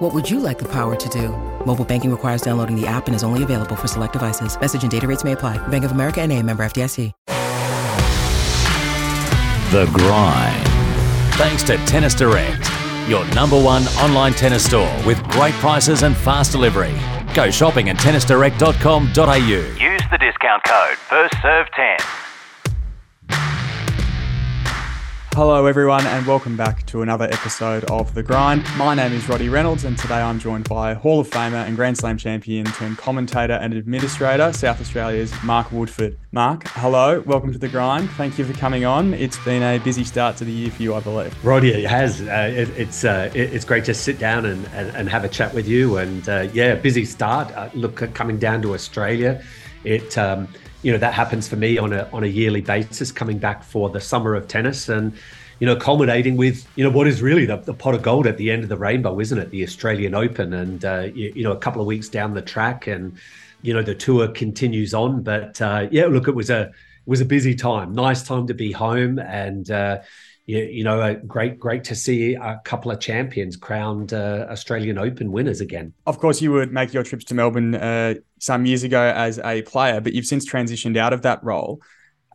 What would you like the power to do? Mobile banking requires downloading the app and is only available for select devices. Message and data rates may apply. Bank of America and a member FDIC. The Grind. Thanks to Tennis Direct, your number one online tennis store with great prices and fast delivery. Go shopping at tennisdirect.com.au. Use the discount code FIRSTSERVE10. Hello, everyone, and welcome back to another episode of The Grind. My name is Roddy Reynolds, and today I'm joined by Hall of Famer and Grand Slam champion turned commentator and administrator, South Australia's Mark Woodforde. Mark, hello, welcome to The Grind. Thank you for coming on. It's been a busy start to the year for you, I believe. Roddy, it has. Uh, it, it's uh, it, it's great to sit down and, and, and, have a chat with you. And uh, yeah, busy start. Uh, look, coming down to Australia, it. Um, you know that happens for me on a on a yearly basis coming back for the summer of tennis and you know culminating with you know what is really the, the pot of gold at the end of the rainbow isn't it? The australian open and uh, you, you, know a couple of weeks down the track and you know the tour continues on. But uh, yeah look it was a it was a busy time. Nice time to be home and uh, you, you know, uh, great, great to see a couple of champions crowned uh, Australian Open winners again. Of course, you would make your trips to Melbourne uh, some years ago as a player, but you've since transitioned out of that role.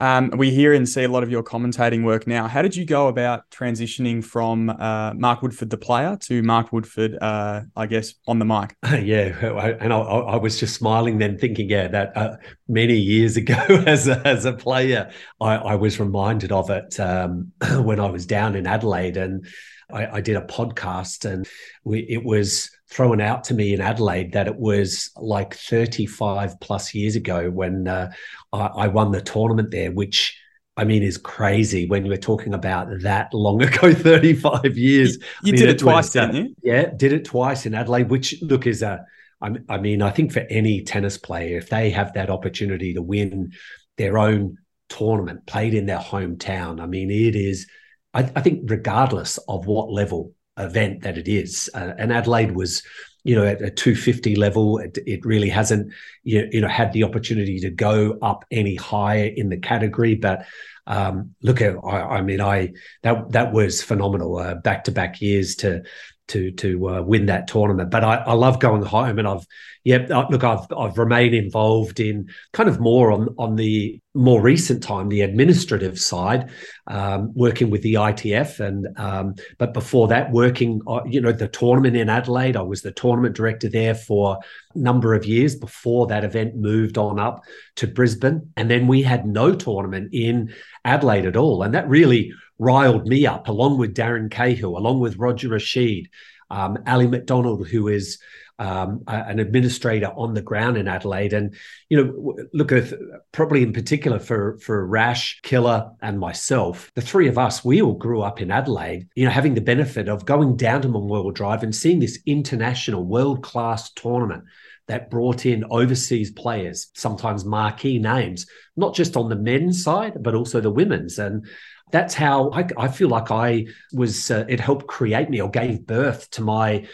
Um, we hear and see a lot of your commentating work now. How did you go about transitioning from uh, Mark Woodforde, the player, to Mark Woodforde, uh, I guess, on the mic? yeah, and I, I, was just smiling then, thinking, yeah, that uh, many years ago as a, as a player, I, I was reminded of it um, when I was down in Adelaide and I, I did a podcast, and we, it was thrown out to me in Adelaide that it was like 35 plus years ago when uh, I, I, won the tournament there, which I mean is crazy when we're talking about that long ago, 35 years. You, you mean, did it, twice, was, uh, didn't you? Yeah, did it twice in Adelaide, which look is a. I mean, I think for any tennis player, if they have that opportunity to win their own tournament played in their hometown, I mean, it is. I, I think regardless of what level event that it is. Uh, and Adelaide was, you know, at a 250 level. It, it really hasn't, you, know, had the opportunity to go up any higher in the category. But um, look at, I, I, mean, I that that was phenomenal. Back to back years to to to uh, win that tournament. But I, I love going home, and I've yeah, uh, look, I've I've remained involved in kind of more on on the more recent time, the administrative side, um, working with the ITF, and um, but before that, working uh, you know the tournament in Adelaide. I was the tournament director there for a number of years before that event moved on up to Brisbane, and then we had no tournament in Adelaide at all, and that really riled me up, along with Darren Cahill, along with Roger Rasheed, um, Ali McDonald, who is um, an administrator on the ground in Adelaide. And, you know, look at probably in particular for, for Rash, Killer, and myself, the three of us, we all grew up in Adelaide, you know, having the benefit of going down to Memorial Drive and seeing this international world class tournament that brought in overseas players, sometimes marquee names, not just on the men's side, but also the women's. And that's how I, I feel like I was, uh, it helped create me or gave birth to my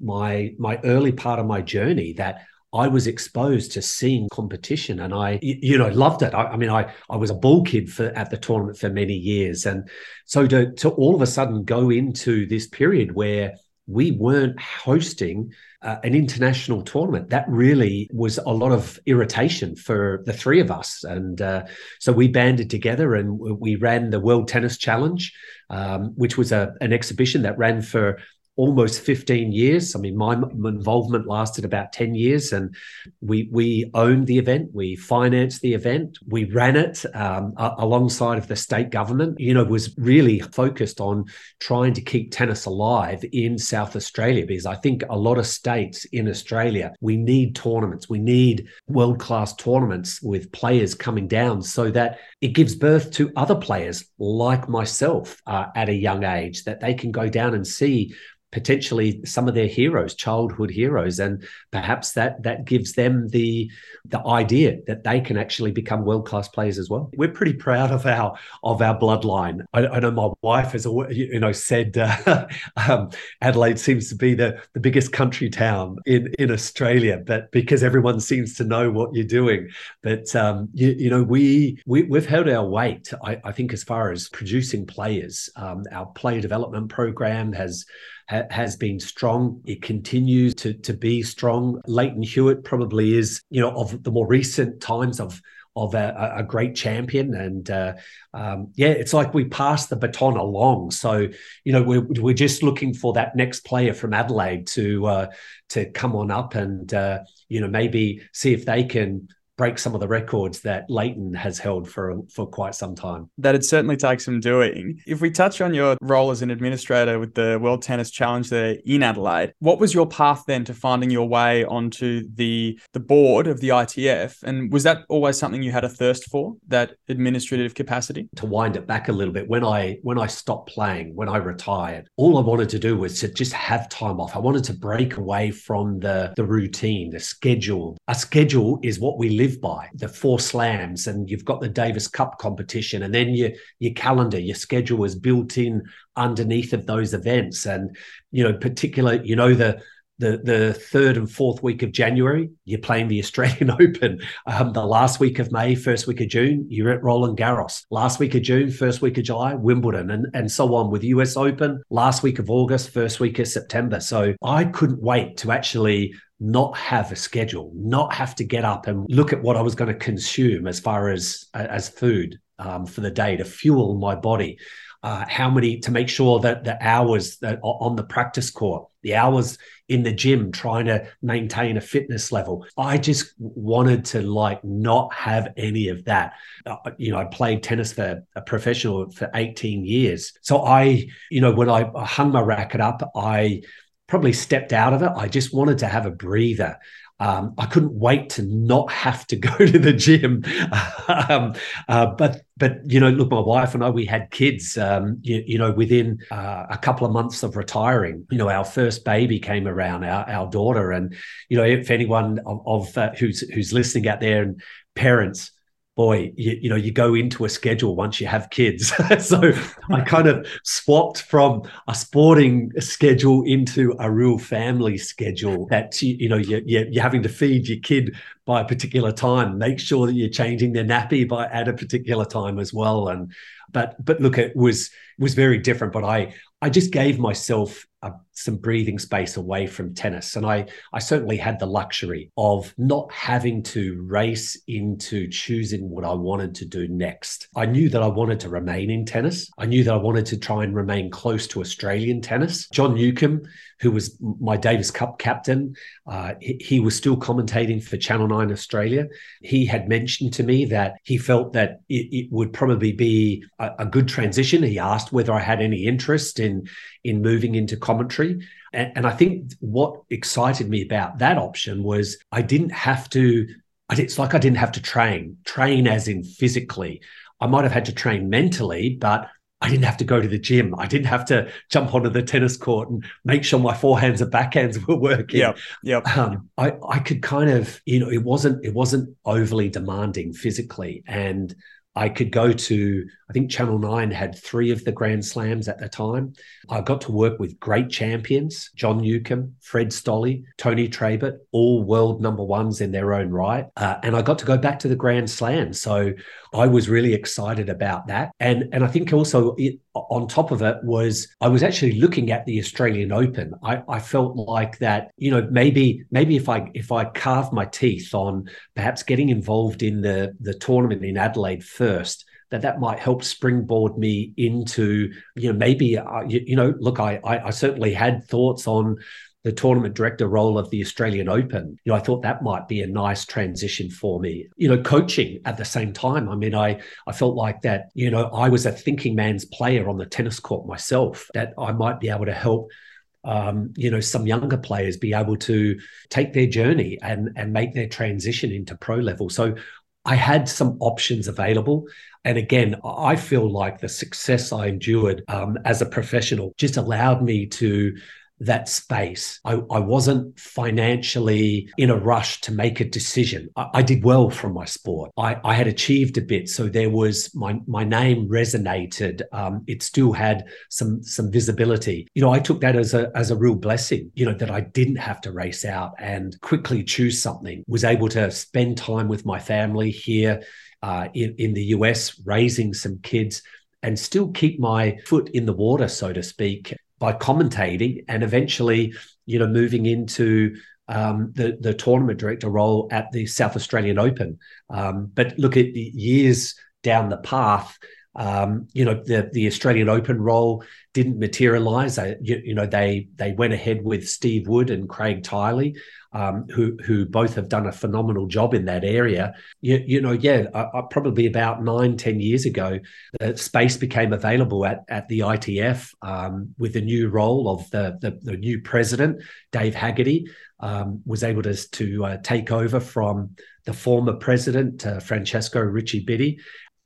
my my early part of my journey that I was exposed to seeing competition and I you know loved it. I, I, mean I I was a ball kid for at the tournament for many years and so to to all of a sudden go into this period where we weren't hosting uh, an international tournament. That really was a lot of irritation for the three of us. And uh, so we banded together and we ran the World Tennis Challenge, um, which was a, an exhibition that ran for almost 15 years. I mean, my involvement lasted about 10 years, and we we owned the event, we financed the event, we ran it um, alongside of the state government. You know, was really focused on trying to keep tennis alive in South Australia because I think a lot of states in Australia we need tournaments, we need world class tournaments with players coming down so that it gives birth to other players like myself uh, at a young age that they can go down and see potentially some of their heroes, childhood heroes, and perhaps that that gives them the the idea that they can actually become world class players as well. We're pretty proud of our of our bloodline. I, I know my wife has you know said uh, um, Adelaide seems to be the the biggest country town in in Australia, but because everyone seems to know what you're doing, but um, you, you know we, we we've held our weight. I, I think as far as producing players, um, our player development program has ha- has been strong. It continues to to be strong. Lleyton Hewitt probably is, you know, of the more recent times of of a, a, great champion. And uh, um, yeah, it's like we pass the baton along. So you know, we're we're just looking for that next player from Adelaide to uh, to come on up and uh, you know maybe see if they can break some of the records that Lleyton has held for for quite some time. That'd certainly take some doing. If we touch on your role as an administrator with the World Tennis Challenge there in Adelaide, what was your path then to finding your way onto the the board of the ITF? And was that always something you had a thirst for, that administrative capacity? To wind it back a little bit, when I when I stopped playing, when I retired, all I wanted to do was to just have time off. I wanted to break away from the the routine, the schedule. A schedule is what we live live by the four slams and you've got the Davis Cup competition and then your your calendar your schedule is built in underneath of those events and you know particular you know the the the third and fourth week of January, you're playing the Australian Open. Um, the last week of May, first week of June, you're at Roland Garros. Last week of June, first week of July, Wimbledon, and and so on with US Open. Last week of August, first week of September. So I couldn't wait to actually not have a schedule, not have to get up and look at what I was going to consume as far as as food um, for the day to fuel my body. Uh, how many to make sure that the hours that on the practice court, the hours in the gym trying to maintain a fitness level. I just wanted to like not have any of that. Uh, you know, I played tennis for a professional for 18 years. So I, you know, when I hung my racket up, I probably stepped out of it. I just wanted to have a breather. Um, I couldn't wait to not have to go to the gym. um, uh, but but you know, look, my wife and I, we had kids. Um, you, you, know, within uh, a couple of months of retiring, you know, our first baby came around, our, our daughter, and you know, if anyone of, of uh, who's who's listening out there and parents boy, you, you, know, you go into a schedule once you have kids. so I kind of swapped from a sporting schedule into a real family schedule that, you, you know, you're, you're having to feed your kid by a particular time. Make sure that you're changing their nappy by at a particular time as well. And, but, but look, it was, was very different, but I, I just gave myself uh, some breathing space away from tennis. And I, I certainly had the luxury of not having to race into choosing what I wanted to do next. I knew that I wanted to remain in tennis. I knew that I wanted to try and remain close to Australian tennis. John Newcombe, who was my Davis Cup captain, uh, he, he was still commentating for Channel 9 Australia. He had mentioned to me that he felt that it, it would probably be a, a good transition. He asked whether I had any interest in, in moving into commentary. And, and I think what excited me about that option was I didn't have to, it's like I didn't have to train, train as in physically. I might have had to train mentally, but I didn't have to go to the gym. I didn't have to jump onto the tennis court and make sure my forehands and backhands were working. Yeah, yeah. Um, I I could kind of, you know, it wasn't it wasn't overly demanding physically, and I could go to, I think Channel 9 had three of the Grand Slams at the time. I got to work with great champions John Newcombe, Fred Stolle, Tony Trabert, all world number ones in their own right. Uh, and I got to go back to the Grand Slam. So I was really excited about that. And, and I think also it, on top of it was I was actually looking at the Australian Open. I, I felt like that, you know, maybe maybe if I if I carve my teeth on perhaps getting involved in the the tournament in Adelaide first, that that might help springboard me into you know maybe uh, you, you, know look I, I, I certainly had thoughts on the tournament director role of the Australian Open. You know, I thought that might be a nice transition for me. You know, coaching at the same time. I mean, I I felt like that, you know, I was a thinking man's player on the tennis court myself, that I might be able to help um, you know, some younger players be able to take their journey and and make their transition into pro level. So I had some options available. And again, I feel like the success I endured um, as a professional just allowed me to that space. I, I, wasn't financially in a rush to make a decision. I, I did well from my sport. I, I, had achieved a bit, so there was my my name resonated. Um, it still had some some visibility. You know, I took that as a as a real blessing. You know, that I didn't have to race out and quickly choose something. Was able to spend time with my family here uh, in in the US, raising some kids and still keep my foot in the water, so to speak, by commentating and eventually, you know, moving into um, the the tournament director role at the South Australian Open. Um, but look at the years down the path. Um, you know the the Australian Open role didn't materialize. you, you, know they they went ahead with Steve Wood and Craig Tiley, um, who who both have done a phenomenal job in that area. You, you know, yeah, uh, probably about nine ten years ago, uh, space became available at at the ITF um, with the new role of the the, the new president, Dave Haggerty, um, was able to to uh, take over from the former president uh, Francesco Ricci Bitti.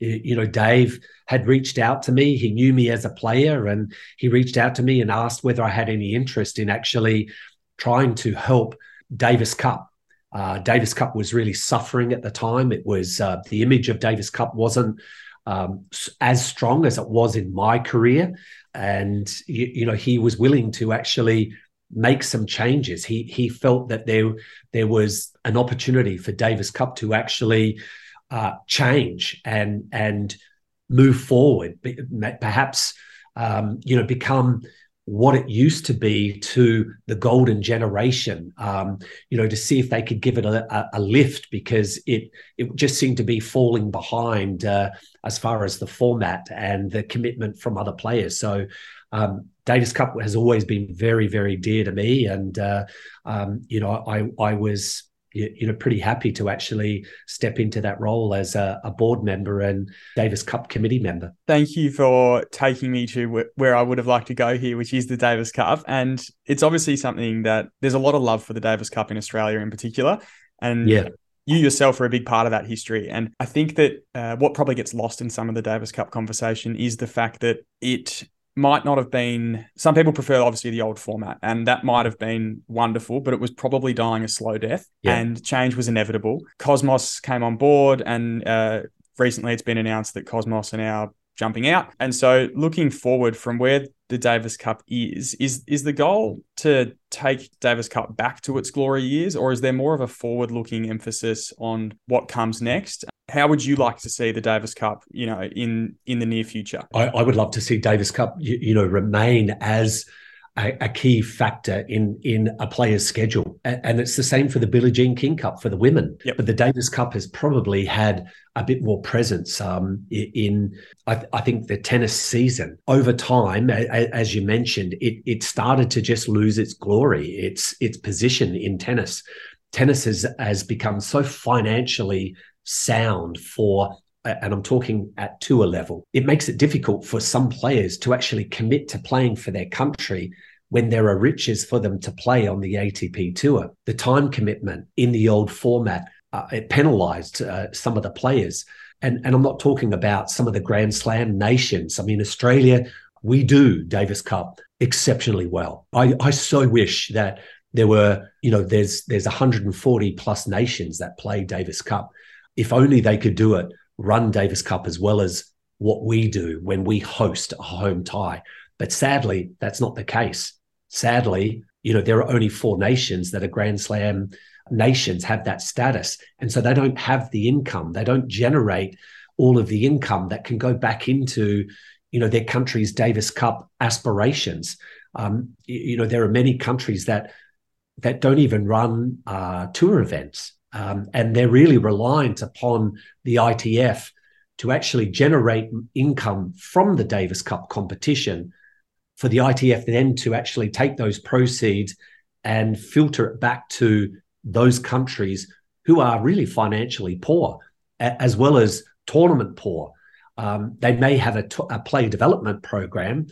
You know, Dave had reached out to me. He knew me as a player, and he reached out to me and asked whether I had any interest in actually trying to help Davis Cup. Uh, Davis Cup was really suffering at the time. It was uh, the image of Davis Cup wasn't um, as strong as it was in my career, and you, you, know he was willing to actually make some changes. He he felt that there there was an opportunity for Davis Cup to actually uh, change and and move forward, perhaps um, you know become what it used to be to the golden generation um, you know to see if they could give it a, a, lift because it it just seemed to be falling behind uh, as far as the format and the commitment from other players. So um, Davis Cup has always been very very dear to me and uh, um, you know I I was you know pretty happy to actually step into that role as a, a, board member and Davis Cup committee member. Thank you for taking me to where I would have liked to go here, which is the Davis Cup, and it's obviously something that there's a lot of love for the Davis Cup in Australia in particular, and yeah. You yourself are a big part of that history. And I think that uh, what probably gets lost in some of the Davis Cup conversation is the fact that it might not have been some people prefer obviously the old format and that might have been wonderful but it was probably dying a slow death yeah. and change was inevitable. Kosmos came on board and uh, recently it's been announced that Kosmos are now jumping out. And so looking forward from where the davis cup is is is the goal to take davis cup back to its glory years or is there more of a forward looking emphasis on what comes next how would you like to see the Davis Cup, you know, in in the near future? I, I would love to see Davis Cup, you, you know, remain as a, a, key factor in in a player's schedule, and it's the same for the Billie Jean King Cup for the women. Yep. But the Davis Cup has probably had a bit more presence um, in, I, I, think, the tennis season. Over time, as you mentioned, it it started to just lose its glory, its its position in tennis. Tennis has has become so financially sound for and I'm talking at tour level, it makes it difficult for some players to actually commit to playing for their country when there are riches for them to play on the ATP tour. The time commitment in the old format, uh, it penalized uh, some of the players. And, and I'm not talking about some of the Grand Slam nations. I mean, Australia, we do Davis Cup exceptionally well. I, I so wish that there were, you know, there's there's 140 plus nations that play Davis Cup if only they could do it, run Davis Cup as well as what we do when we host a home tie. But sadly, that's not the case. Sadly, you know, there are only four nations that are Grand Slam nations have that status. And so they don't have the income, they don't generate all of the income that can go back into, you know, their country's Davis Cup aspirations. Um, you, you know, there are many countries that that don't even run uh, tour events. Um, and they're really reliant upon the ITF to actually generate income from the Davis Cup competition for the ITF then to actually take those proceeds and filter it back to those countries who are really financially poor, as well as tournament poor. Um, they may have a, t- a player development program,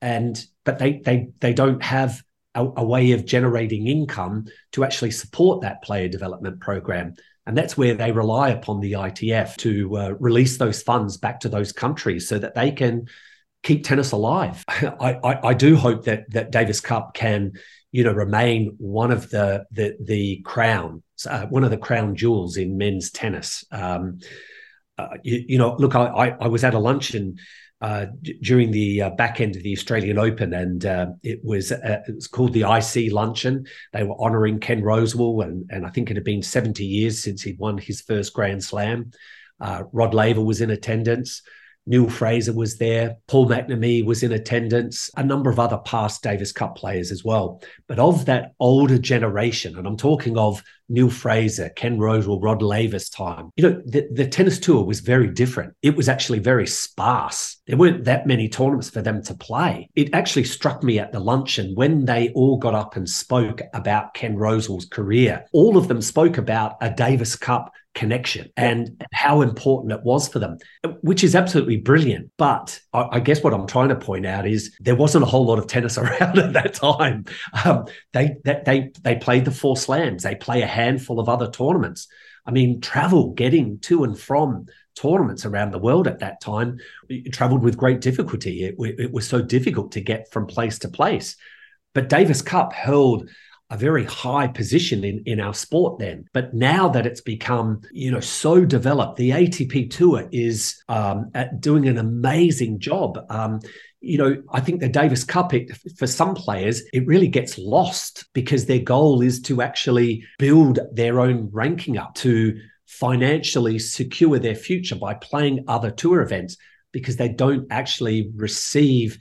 and but they they they don't have a, a way of generating income to actually support that player development program. And that's where they rely upon the ITF to uh, release those funds back to those countries so that they can keep tennis alive. I, I, I do hope that that Davis Cup can, you know, remain one of the the the crown, uh, one of the crown jewels in men's tennis. Um, uh, you, you, know, look, I, I, I was at a luncheon uh, during the uh, back end of the Australian Open, and uh, it was uh, it was called the IC Luncheon. They were honouring Ken Rosewall, and and I think it had been seventy years since he'd won his first Grand Slam. Uh, Rod Laver was in attendance. Neale Fraser was there. Paul McNamee was in attendance. A number of other past Davis Cup players as well. But of that older generation, and I'm talking of Neale Fraser, Ken Rosewall, Rod Laver's time, you know, the, the tennis tour was very different. It was actually very sparse. There weren't that many tournaments for them to play. It actually struck me at the luncheon when they all got up and spoke about Ken Rosewall's career. All of them spoke about a Davis Cup connection and how important it was for them, which is absolutely brilliant. But I, I, guess what I'm trying to point out is there wasn't a whole lot of tennis around at that time. Um, they, they they they played the four slams. They play a handful of other tournaments. I mean, travel, getting to and from tournaments around the world at that time, traveled with great difficulty. It, it was so difficult to get from place to place. But Davis Cup held a very high position in, in our sport then. But now that it's become, you know, so developed, the ATP Tour is um, doing an amazing job. Um, you know, I think the Davis Cup, it, for some players, it really gets lost because their goal is to actually build their own ranking up to financially secure their future by playing other tour events because they don't actually receive,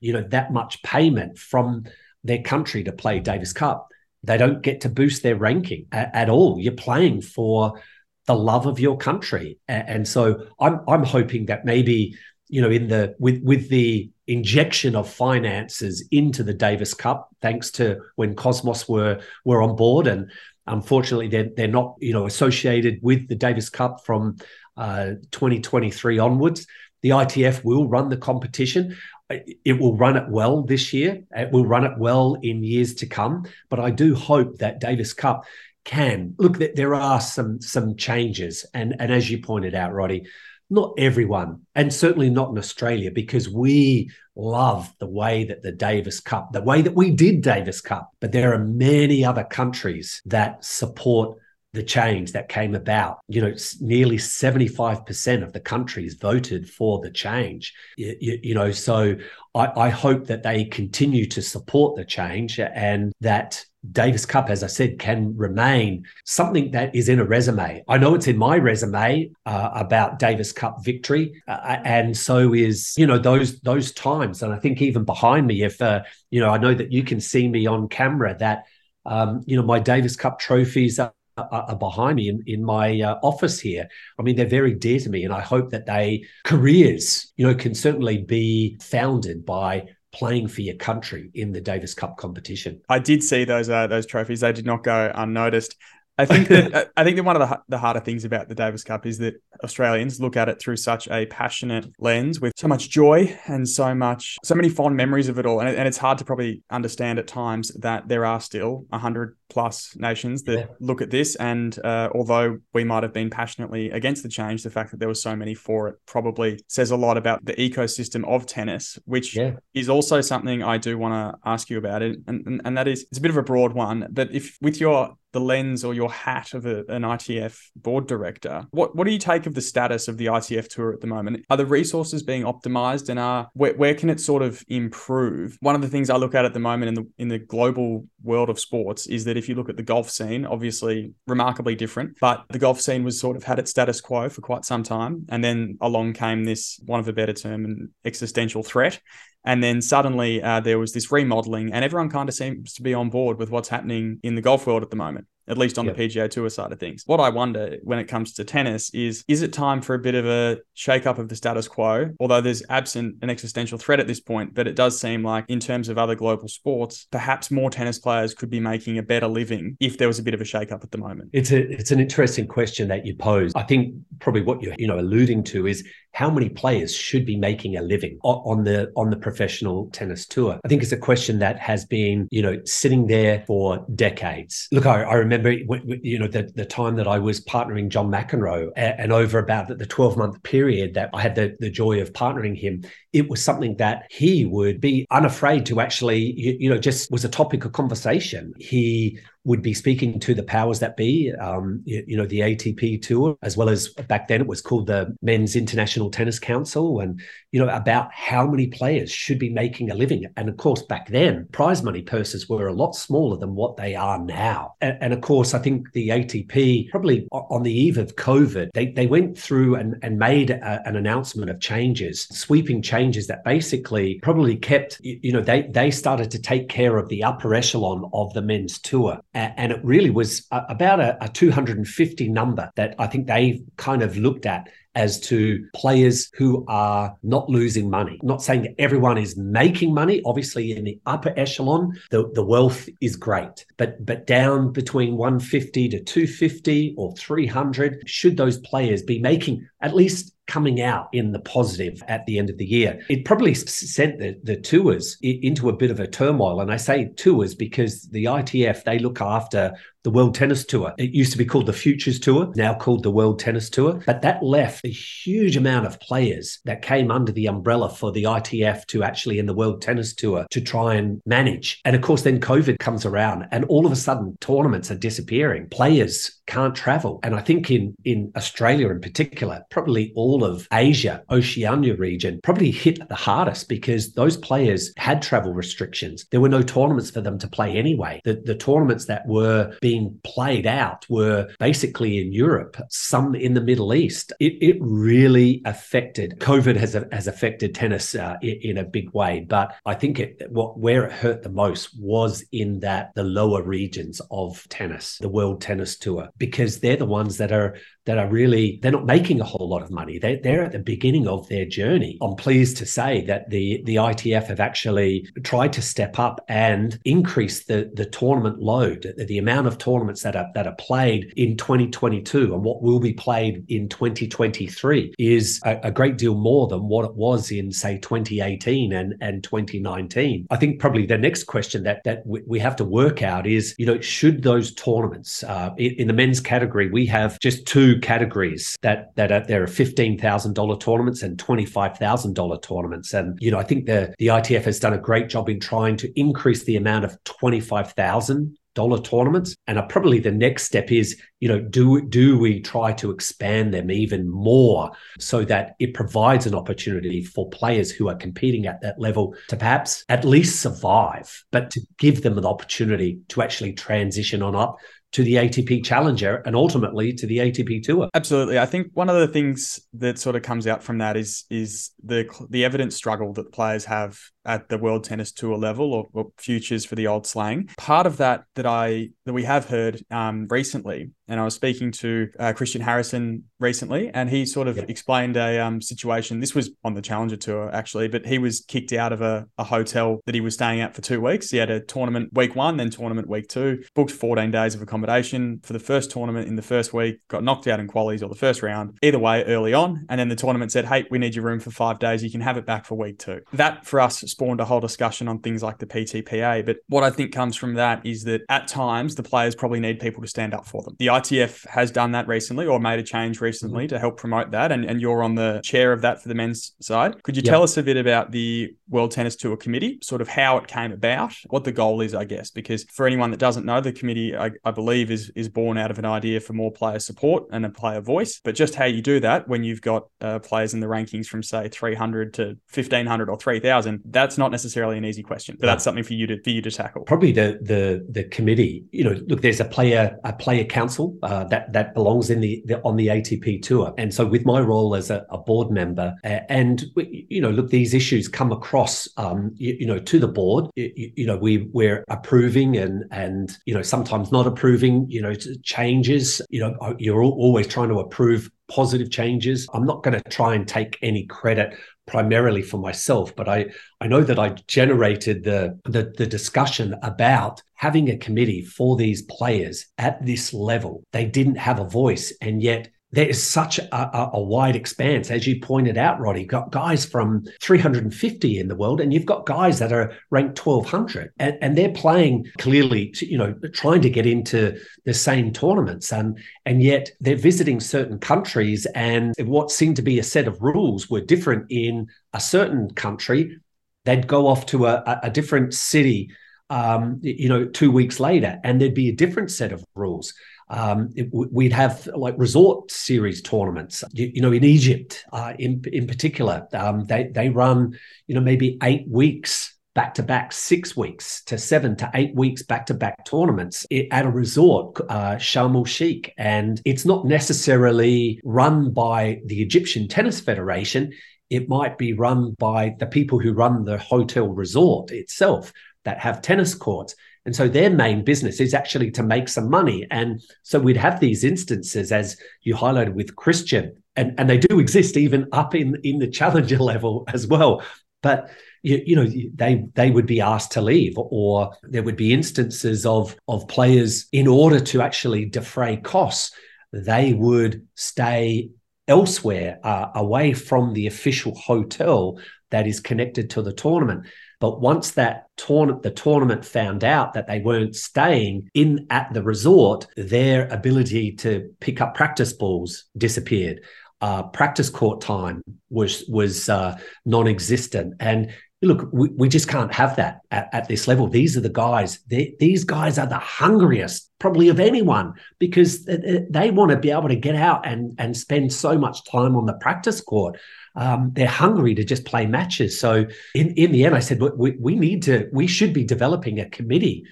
you know, that much payment from their country to play Davis Cup. They don't get to boost their ranking at, all. You're playing for the love of your country, and, and so I'm I'm hoping that maybe you know in the with with the injection of finances into the Davis Cup, thanks to when Kosmos were were on board, and unfortunately they're they're not you know associated with the Davis Cup from uh, 2023 onwards. The ITF will run the competition it will run it well this year. It will run it well in years to come. But I do hope that Davis Cup can look. That there are some some changes, and and as you pointed out, Roddy, not everyone, and certainly not in Australia, because we love the way that the Davis Cup, the way that we did Davis Cup. But there are many other countries that support the change that came about. You know, nearly 75% of the countries voted for the change. You, you, you know, so I, I, hope that they continue to support the change and that Davis Cup, as I said, can remain something that is in a resume. I know it's in my resume uh, about Davis Cup victory, uh, and so is you know those those times. And I think even behind me, if uh, you know, I know that you can see me on camera that um, you know my Davis Cup trophies are are behind me in, in my uh, office here. I mean, they're very dear to me, and I hope that they careers, you know, can certainly be founded by playing for your country in the Davis Cup competition. I did see those uh, those trophies; they did not go unnoticed. I think that I think that one of the the harder things about the Davis Cup is that Australians look at it through such a passionate lens with so much joy and so much so many fond memories of it all, and, and it's hard to probably understand at times that there are still hundred plus nations that yeah. look at this, and uh, although we might have been passionately against the change, the fact that there were so many for it probably says a lot about the ecosystem of tennis, which yeah. is also something I do want to ask you about it, and, and and that is it's a bit of a broad one, but if with your the lens or your hat of a, an ITF board director. What what do you take of the status of the ITF tour at the moment? Are the resources being optimized and are where, where can it sort of improve? One of the things I look at at the moment in the in the global world of sports is that if you look at the golf scene, obviously remarkably different, but the golf scene was sort of had its status quo for quite some time, and then along came this one of a better term, an existential threat. And then suddenly uh, there was this remodeling, and everyone kind of seems to be on board with what's happening in the golf world at the moment at least on yep. the PGA Tour side of things. What I wonder when it comes to tennis is is it time for a bit of a shake up of the status quo? Although there's absent an existential threat at this point, but it does seem like in terms of other global sports, perhaps more tennis players could be making a better living if there was a bit of a shake up at the moment. It's a it's an interesting question that you pose. I think probably what you're you know alluding to is how many players should be making a living on the on the professional tennis tour. I think it's a question that has been you know sitting there for decades. Look, I, I remember you know the the time that I was partnering John McEnroe, and over about the 12 month period that I had the the joy of partnering him, it was something that he would be unafraid to actually you, you know just was a topic of conversation. He would be speaking to the powers that be, um, you, you, know, the ATP tour, as well as back then it was called the Men's International Tennis Council, and, you know, about how many players should be making a living. And of course, back then, prize money purses were a lot smaller than what they are now. And, and of course, I think the ATP, probably on the eve of COVID, they, they went through and, and made a, an announcement of changes, sweeping changes that basically probably kept, you know, they, they started to take care of the upper echelon of the men's tour and it really was about a, a 250 number that I think they kind of looked at as to players who are not losing money. not saying that everyone is making money. Obviously, in the upper echelon, the, the wealth is great. But but down between 150 to 250 or 300, should those players be making at least coming out in the positive at the end of the year. It probably sent the, the tours into a bit of a turmoil. And I say tours because the ITF, they look after the World Tennis Tour. It used to be called the Futures Tour, now called the World Tennis Tour. But that left a huge amount of players that came under the umbrella for the ITF to actually in the World Tennis Tour to try and manage. And of course, then COVID comes around and all of a sudden tournaments are disappearing. Players can't travel. And I think in, in Australia in particular, probably all of Asia, Oceania region, probably hit the hardest because those players had travel restrictions. There were no tournaments for them to play anyway. The, the tournaments that were being being played out were basically in Europe, some in the Middle East. It, it really affected, COVID has, has affected tennis uh, in, in, a big way. But I think it, what where it hurt the most was in that the lower regions of tennis, the World Tennis Tour, because they're the ones that are that are really they're not making a whole lot of money. They're, they're at the beginning of their journey. I'm pleased to say that the the ITF have actually tried to step up and increase the the tournament load, the, the amount of tournaments that are that are played in 2022 and what will be played in 2023 is a, a great deal more than what it was in say 2018 and and 2019. I think probably the next question that that we have to work out is you know should those tournaments uh, in, in the men's category we have just two categories that that are, there are fifteen thousand dollar tournaments and twenty five thousand dollar tournaments, and you know I think the the ITF has done a great job in trying to increase the amount of twenty five thousand dollar tournaments. And uh, probably the next step is you know do do we try to expand them even more so that it provides an opportunity for players who are competing at that level to perhaps at least survive but to give them an opportunity to actually transition on up to the ATP Challenger and ultimately to the ATP Tour. Absolutely, I think one of the things that sort of comes out from that is is the the evident struggle that players have at the World Tennis Tour level or, or futures for the old slang. Part of that that I that we have heard um, recently, and I was speaking to uh, Christian Harrison recently, and he sort of explained a um, situation. This was on the Challenger Tour actually, but he was kicked out of a, a hotel that he was staying at for two weeks. He had a tournament week one, then tournament week two, booked 14 days of accommodation for the first tournament in the first week, got knocked out in qualies or the first round, either way early on, and then the tournament said, "Hey, we need your room for five days. You can have it back for week two. That for us spawned a whole discussion on things like the PTPA. But what I think comes from that is that at times the players probably need people to stand up for them. The ITF has done that recently or made a change recently mm-hmm. to help promote that. And, and you're on the chair of that for the men's side. Could you yep. tell us a bit about the World Tennis Tour Committee, sort of how it came about, what the goal is, I guess? Because for anyone that doesn't know, the committee, I, I believe, is, is born out of an idea for more player support and a player voice. But just how you do that when you've got uh, players in the rankings from, say, 300 to 1500 or 3000, that's not necessarily necessarily an easy question, but that's something for you to for you to tackle. Probably the the the committee. You know, look, there's a player a player council uh, that that belongs in the, the, on the ATP tour, and so with my role as a, a board member, uh, and you know, look, these issues come across, um, you, you, know, to the board. You, you, know, we we're approving and and you know sometimes not approving. You know, changes. You know, you're always trying to approve positive changes. I'm not going to try and take any credit primarily for myself, but I, I know that I generated the, the, the discussion about having a committee for these players at this level. They didn't have a voice, and yet there is such a, a, wide expanse, as you pointed out, Roddy. You've got guys from 350 in the world, and you've got guys that are ranked 1200, and, and they're playing clearly, you know, trying to get into the same tournaments, and and yet they're visiting certain countries, and what seemed to be a set of rules were different in a certain country. They'd go off to a, a different city, um, you know, two weeks later, and there'd be a different set of rules um, it, we'd have like resort series tournaments. You, you know, in Egypt, uh, in in particular, um, they they run you know maybe eight weeks back to back, six weeks to seven to eight weeks back to back tournaments at a resort, uh, Sharm el Sheikh, and it's not necessarily run by the Egyptian Tennis Federation. It might be run by the people who run the hotel resort itself that have tennis courts. And so their main business is actually to make some money. And so we'd have these instances, as you highlighted with Christian, and, and they do exist even up in, in the challenger level as well. But you, you know they they would be asked to leave, or there would be instances of of players in order to actually defray costs, they would stay elsewhere, uh, away from the official hotel that is connected to the tournament. But once that the tournament found out that they weren't staying in at the resort, their ability to pick up practice balls disappeared. Uh, practice court time was was uh, non-existent, and look, we, we just can't have that at, at this level. These are the guys. these guys are the hungriest, probably of anyone, because they, they want to be able to get out and and spend so much time on the practice court um, they're hungry to just play matches. So in, in the end, I said, we, we need to, we should be developing a committee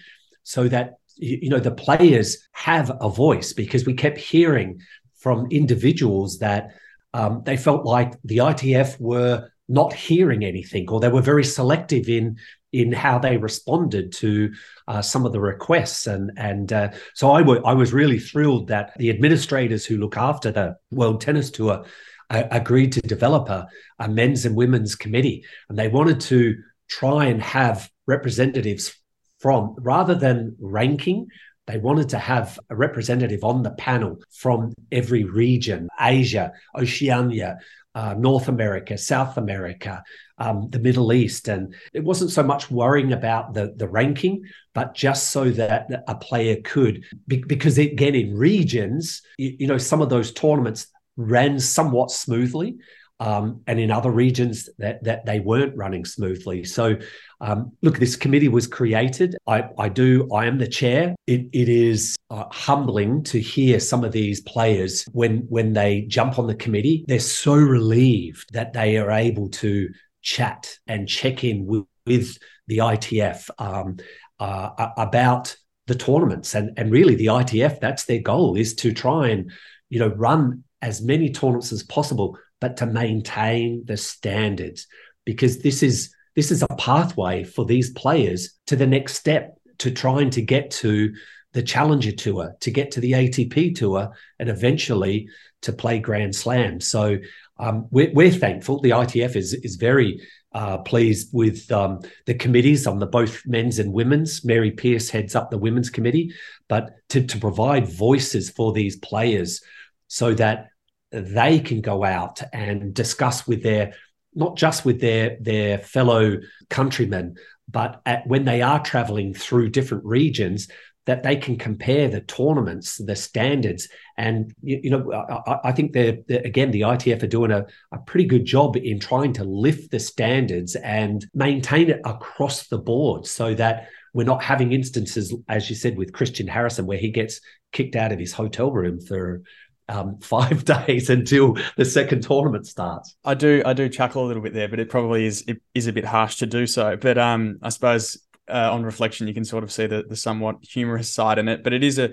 so that, you know, the players have a voice because we kept hearing from individuals that um, they felt like the ITF were not hearing anything or they were very selective in in how they responded to uh, some of the requests and and uh, so I, w- I was really thrilled that the administrators who look after the World Tennis Tour agreed to develop a, a men's and women's committee, and they wanted to try and have representatives from rather than ranking they wanted to have a representative on the panel from every region Asia, Oceania, uh, North America, South America, um, the Middle East. And it wasn't so much worrying about the, the ranking, but just so that a player could, because again, in regions, you, you know, some of those tournaments, ran somewhat smoothly. Um, and in other regions that that they weren't running smoothly. So, um, look, this committee was created. I, I do. I am the chair. It, it is uh, humbling to hear some of these players when when they jump on the committee. They're so relieved that they are able to chat and check in with, with the ITF um, uh, about the tournaments and and really the ITF. That's their goal is to try and you know run as many tournaments as possible, but to maintain the standards because this is this is a pathway for these players to the next step to trying to get to the Challenger Tour, to get to the ATP Tour, and eventually to play Grand Slam. So um, we're, we're, thankful. The ITF is is very uh, pleased with um, the committees on the both men's and women's. Mary Pierce heads up the women's committee, but to, to provide voices for these players so that they can go out and discuss with their not just with their their fellow countrymen but at, when they are traveling through different regions that they can compare the tournaments the standards. And you, you know I, I think they're, they're, again the itf are doing a, a pretty good job in trying to lift the standards and maintain it across the board so that we're not having instances as you said with christian harrison where he gets kicked out of his hotel room for um, five days until the second tournament starts. I do, I do chuckle a little bit there, but it probably is it is a bit harsh to do so. But um, I suppose uh, on reflection, you can sort of see the the somewhat humorous side in it. But it is a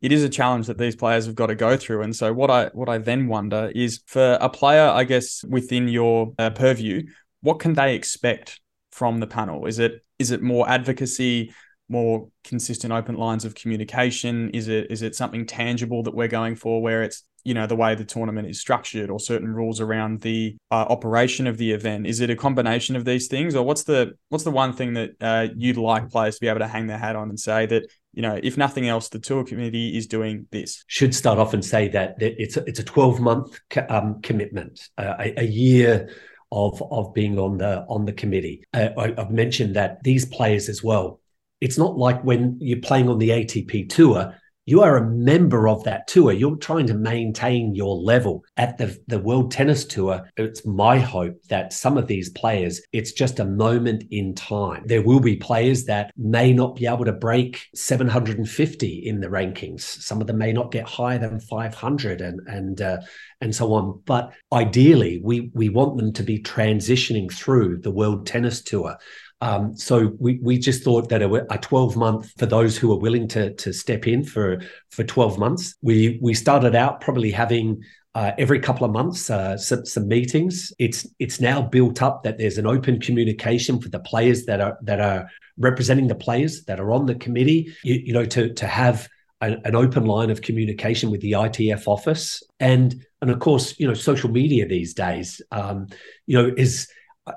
it is a challenge that these players have got to go through. And so what I what I then wonder is for a player, I guess within your uh, purview, what can they expect from the panel? Is it is it more advocacy? More consistent open lines of communication is it is it something tangible that we're going for where it's you know the way the tournament is structured or certain rules around the uh, operation of the event is it a combination of these things or what's the what's the one thing that uh, you'd like players to be able to hang their hat on and say that you know, if nothing else, the tour committee is doing this. Should start off and say that it's a, it's a 12 month um, commitment, uh, a, a, year of of being on the on the committee. Uh, I, I've mentioned that these players as well. It's not like when you're playing on the ATP tour, you are a member of that tour. You're trying to maintain your level at the, the World Tennis Tour. It's my hope that some of these players, it's just a moment in time. There will be players that may not be able to break 750 in the rankings. Some of them may not get higher than 500 and, and, uh, and so on. But ideally, we, we want them to be transitioning through the World Tennis Tour. Um, so we we just thought that a, a 12 month for those who are willing to to step in for for 12 months. We we started out probably having uh, every couple of months uh, some, some meetings. It's it's now built up that there's an open communication for the players that are that are representing the players that are on the committee. You, you know to to have an, an open line of communication with the ITF office and and of course you know social media these days um, you know is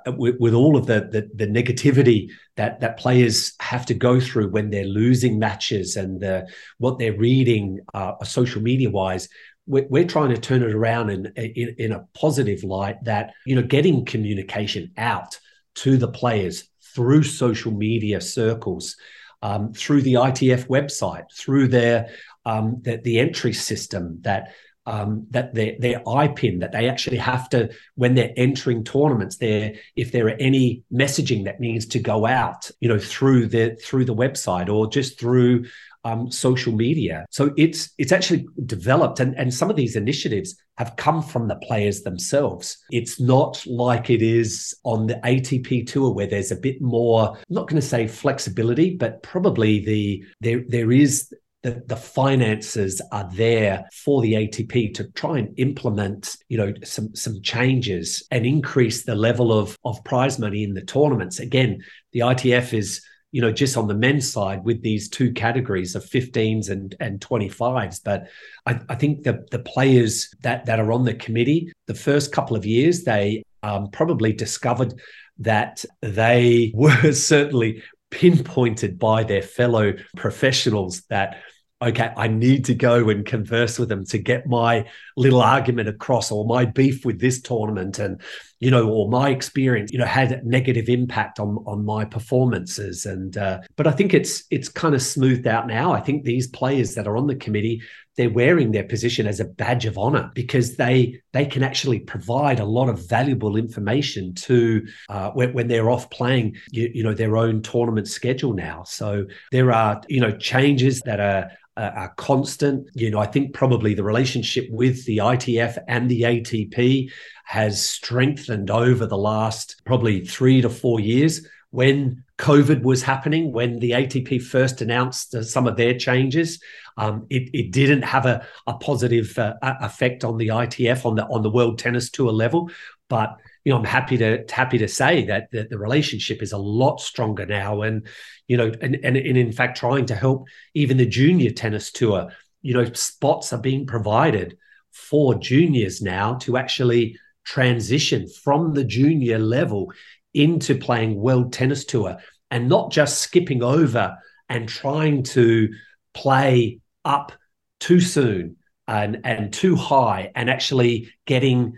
with, with, all of the, the, the negativity that that players have to go through when they're losing matches and the, what they're reading uh, social media wise we're, we're, trying to turn it around in, in, in a positive light that you know getting communication out to the players through social media circles um, through the ITF website through their um, the entry system that um, that their their IPIN that they actually have to when they're entering tournaments there if there are any messaging that needs to go out you know through the through the website or just through um, social media. So it's it's actually developed and, and some of these initiatives have come from the players themselves. It's not like it is on the ATP tour where there's a bit more I'm not going to say flexibility but probably the there there is the, the finances are there for the ATP to try and implement, you know, some some changes and increase the level of of prize money in the tournaments. Again, the ITF is you know, just on the men's side with these two categories of 15s and, and 25s. But I, I think the, the players that, that are on the committee, the first couple of years, they um, probably discovered that they were certainly pinpointed by their fellow professionals that okay, I need to go and converse with them to get my little argument across or my beef with this tournament and, you know, or my experience, you know, had negative impact on, on my performances. And, uh, but I think it's, it's kind of smoothed out now. I think these players that are on the committee, they're wearing their position as a badge of honor because they they can actually provide a lot of valuable information to uh, when, when, they're off playing you, you, know their own tournament schedule now so there are you know changes that are are constant. You know, I think probably the relationship with the ITF and the ATP has strengthened over the last probably three to four years. When COVID was happening, when the ATP first announced uh, some of their changes, um, it, it, didn't have a, a positive uh, effect on the ITF on the on the World Tennis Tour level. But you know, I'm happy to happy to say that the, the relationship is a lot stronger now, and you know, and, and and in fact, trying to help even the junior tennis tour. You know, spots are being provided for juniors now to actually transition from the junior level into playing world tennis tour and not just skipping over and trying to play up too soon and and too high and actually getting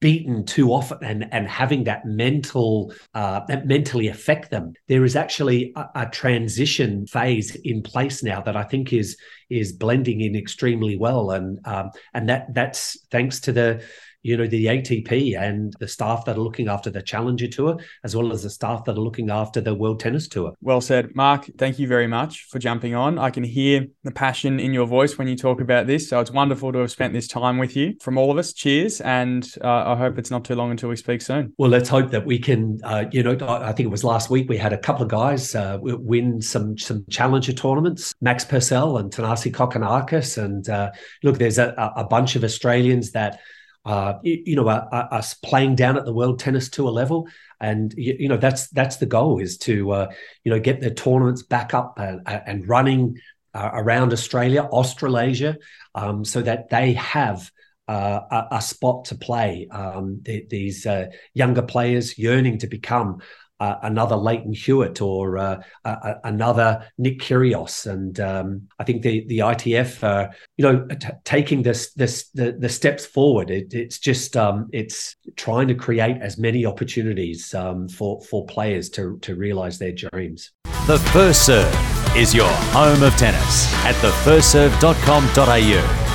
beaten too often and, and having that mental uh, that mentally affect them. There is actually a, a, transition phase in place now that i think is is blending in extremely well. And um, and that that's thanks to the you know, the ATP and the staff that are looking after the Challenger Tour, as well as the staff that are looking after the World Tennis Tour. Well said. Mark, thank you very much for jumping on. I can hear the passion in your voice when you talk about this. So it's wonderful to have spent this time with you. From all of us, cheers. And uh, I hope it's not too long until we speak soon. Well, let's hope that we can, uh, you know, I think it was last week we had a couple of guys uh, win some some Challenger tournaments, Max Purcell and Thanasi Kokkinakis. And uh, look, there's a, a bunch of Australians that uh, you, know, uh, us playing down at the World Tennis Tour level, and you, know that's that's the goal is to uh, you know get the tournaments back up and, and running uh, around Australia, Australasia, um, so that they have. Uh, a, a, spot to play. Um, the, these uh, younger players yearning to become uh, another Lleyton Hewitt or uh, uh, another Nick Kyrgios. And um, I think the the ITF, you know, t- taking this this the, the steps forward. It, it's just um, it's trying to create as many opportunities um, for for players to to realize their dreams. The First Serve is your home of tennis at thefirstserve.com.au.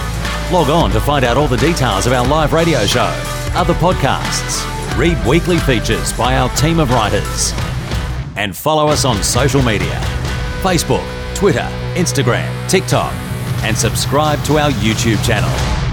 Log on to find out all the details of our live radio show, other podcasts, read weekly features by our team of writers, and follow us on social media. Facebook, Twitter, Instagram, TikTok, and subscribe to our YouTube channel.